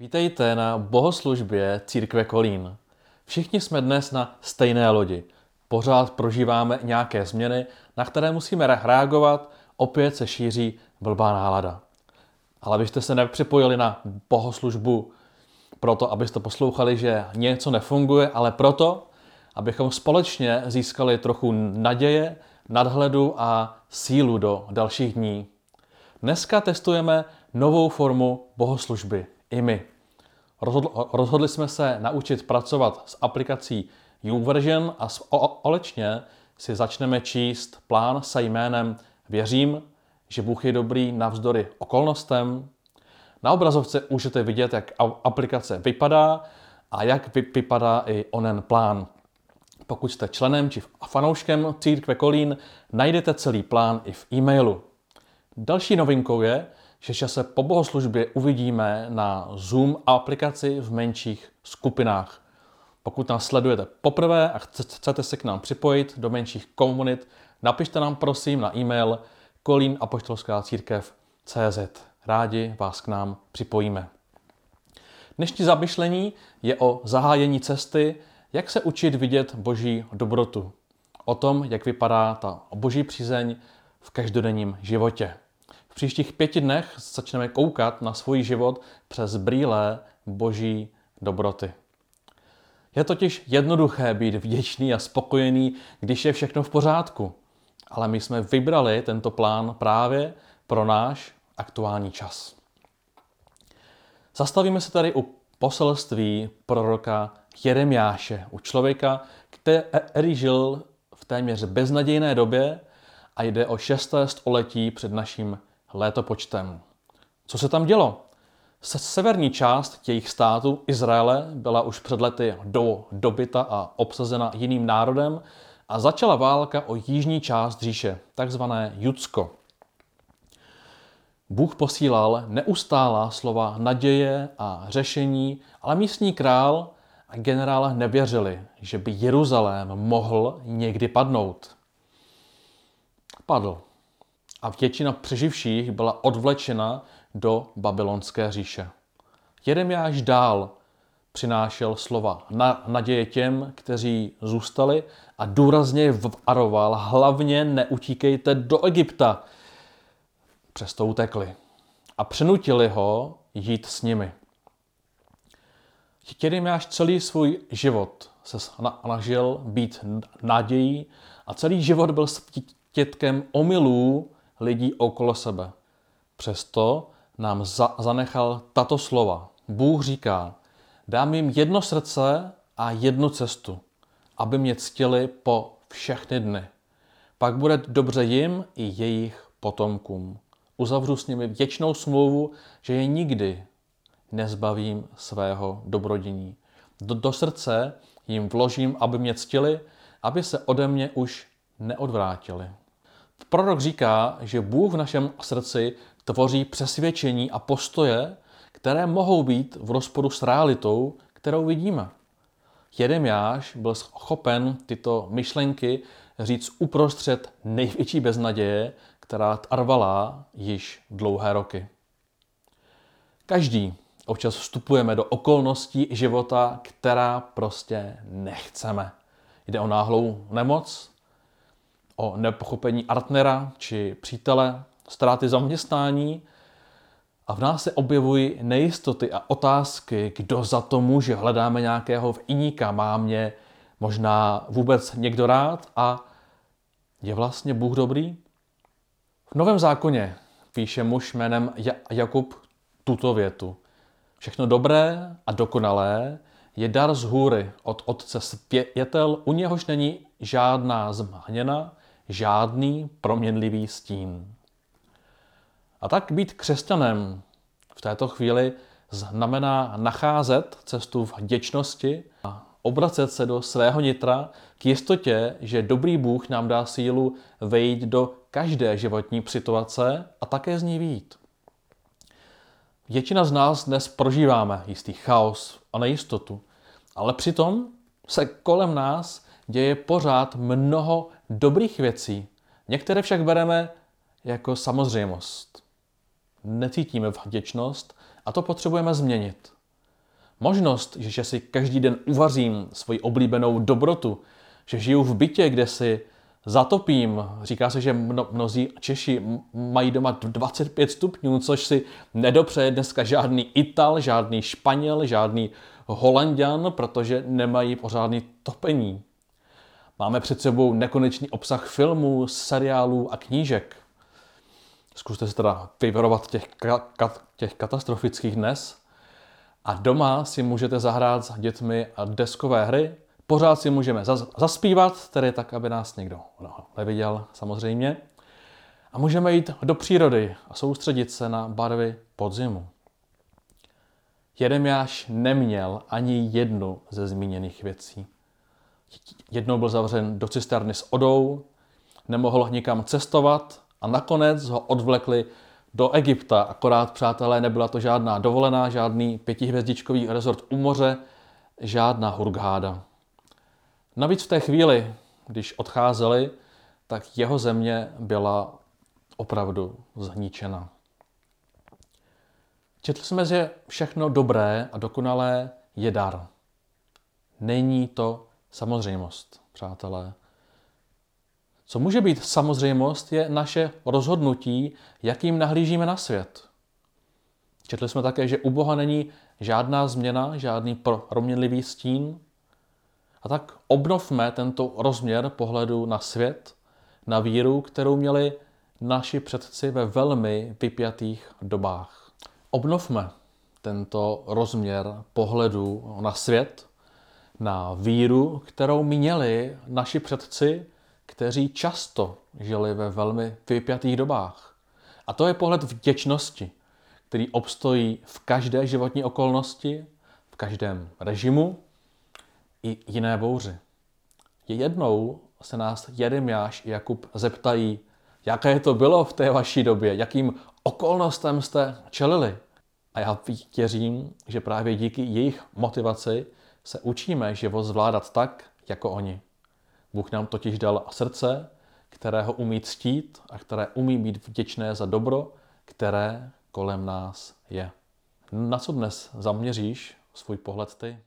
Vítejte na bohoslužbě Církve Kolín. Všichni jsme dnes na stejné lodi. Pořád prožíváme nějaké změny, na které musíme reagovat, opět se šíří blbá nálada. Ale abyste se nepřipojili na bohoslužbu proto, abyste poslouchali, že něco nefunguje, ale proto, abychom společně získali trochu naděje, nadhledu a sílu do dalších dní. Dneska testujeme novou formu bohoslužby, i my. Rozhodli jsme se naučit pracovat s aplikací YouVersion a společně si začneme číst plán se jménem Věřím, že Bůh je dobrý navzdory okolnostem. Na obrazovce můžete vidět, jak aplikace vypadá a jak vypadá i onen plán. Pokud jste členem či fanouškem Církve Kolín, najdete celý plán i v e-mailu. Další novinkou je, že se po bohoslužbě uvidíme na Zoom aplikaci v menších skupinách. Pokud nás sledujete poprvé a chcete se k nám připojit do menších komunit, napište nám prosím na e-mail kolínapoštolská.církev.cz. Rádi vás k nám připojíme. Dnešní zamyšlení je o zahájení cesty, jak se učit vidět boží dobrotu. O tom, jak vypadá ta boží přízeň v každodenním životě. V příštích pěti dnech začneme koukat na svůj život přes brýle boží dobroty. Je totiž jednoduché být vděčný a spokojený, když je všechno v pořádku. Ale my jsme vybrali tento plán právě pro náš aktuální čas. Zastavíme se tady u poselství proroka Jeremiáše, u člověka, který žil v téměř beznadějné době a jde o šesté století před naším létopočtem. Co se tam dělo? Severní část jejich státu Izraele byla už před lety do, dobyta a obsazena jiným národem a začala válka o jižní část říše, takzvané Judsko. Bůh posílal neustálá slova naděje a řešení, ale místní král a generál nevěřili, že by Jeruzalém mohl někdy padnout. Padl a většina přeživších byla odvlečena do babylonské říše. Jeremiáš dál přinášel slova na naděje těm, kteří zůstali a důrazně varoval, hlavně neutíkejte do Egypta. Přesto utekli a přenutili ho jít s nimi. Jeremiáš celý svůj život se snažil být nadějí a celý život byl svědkem omylů lidí okolo sebe. Přesto nám za- zanechal tato slova. Bůh říká, dám jim jedno srdce a jednu cestu, aby mě ctili po všechny dny. Pak bude dobře jim i jejich potomkům. Uzavřu s nimi věčnou smlouvu, že je nikdy nezbavím svého dobrodění. Do, do srdce jim vložím, aby mě ctili, aby se ode mě už neodvrátili. Prorok říká, že Bůh v našem srdci tvoří přesvědčení a postoje, které mohou být v rozporu s realitou, kterou vidíme. Jeremiáš byl schopen tyto myšlenky říct uprostřed největší beznaděje, která trvala již dlouhé roky. Každý občas vstupujeme do okolností života, která prostě nechceme. Jde o náhlou nemoc, o nepochopení partnera či přítele, ztráty zaměstnání a v nás se objevují nejistoty a otázky, kdo za to může. Hledáme nějakého iníka, má mě možná vůbec někdo rád a je vlastně Bůh dobrý? V Novém zákoně píše muž jménem Jakub tuto větu. Všechno dobré a dokonalé je dar z hůry od Otce světel, u něhož není žádná zmahněna, žádný proměnlivý stín. A tak být křesťanem v této chvíli znamená nacházet cestu v vděčnosti a obracet se do svého nitra k jistotě, že dobrý Bůh nám dá sílu vejít do každé životní situace a také z ní výjít. Většina z nás dnes prožíváme jistý chaos a nejistotu, ale přitom se kolem nás děje pořád mnoho dobrých věcí. Některé však bereme jako samozřejmost. Necítíme vděčnost a to potřebujeme změnit. Možnost, že si každý den uvařím svoji oblíbenou dobrotu, že žiju v bytě, kde si zatopím. Říká se, že mno, mnozí Češi mají doma 25 stupňů, což si nedopřeje dneska žádný Ital, žádný Španěl, žádný Holandian, protože nemají pořádný topení. Máme před sebou nekonečný obsah filmů, seriálů a knížek. Zkuste se teda vyvarovat těch, ka- ka- těch katastrofických dnes. A doma si můžete zahrát s dětmi deskové hry, Pořád si můžeme zaspívat, tedy tak, aby nás někdo no, neviděl samozřejmě. A můžeme jít do přírody a soustředit se na barvy podzimu. Jeremiáš neměl ani jednu ze zmíněných věcí. Jednou byl zavřen do cisterny s odou, nemohl nikam cestovat a nakonec ho odvlekli do Egypta. Akorát, přátelé, nebyla to žádná dovolená, žádný pětihvězdičkový rezort u moře, žádná hurgáda. Navíc v té chvíli, když odcházeli, tak jeho země byla opravdu zničena. Četli jsme, že všechno dobré a dokonalé je dar. Není to samozřejmost, přátelé. Co může být samozřejmost, je naše rozhodnutí, jakým nahlížíme na svět. Četli jsme také, že u Boha není žádná změna, žádný proměnlivý stín, a tak obnovme tento rozměr pohledu na svět, na víru, kterou měli naši předci ve velmi vypjatých dobách. Obnovme tento rozměr pohledu na svět, na víru, kterou měli naši předci, kteří často žili ve velmi vypjatých dobách. A to je pohled vděčnosti, který obstojí v každé životní okolnosti, v každém režimu, i jiné bouři. Je jednou se nás Jeremiáš i Jakub zeptají, jaké to bylo v té vaší době, jakým okolnostem jste čelili. A já věřím, že právě díky jejich motivaci se učíme život zvládat tak, jako oni. Bůh nám totiž dal srdce, které ho umí ctít a které umí být vděčné za dobro, které kolem nás je. Na co dnes zaměříš svůj pohled ty?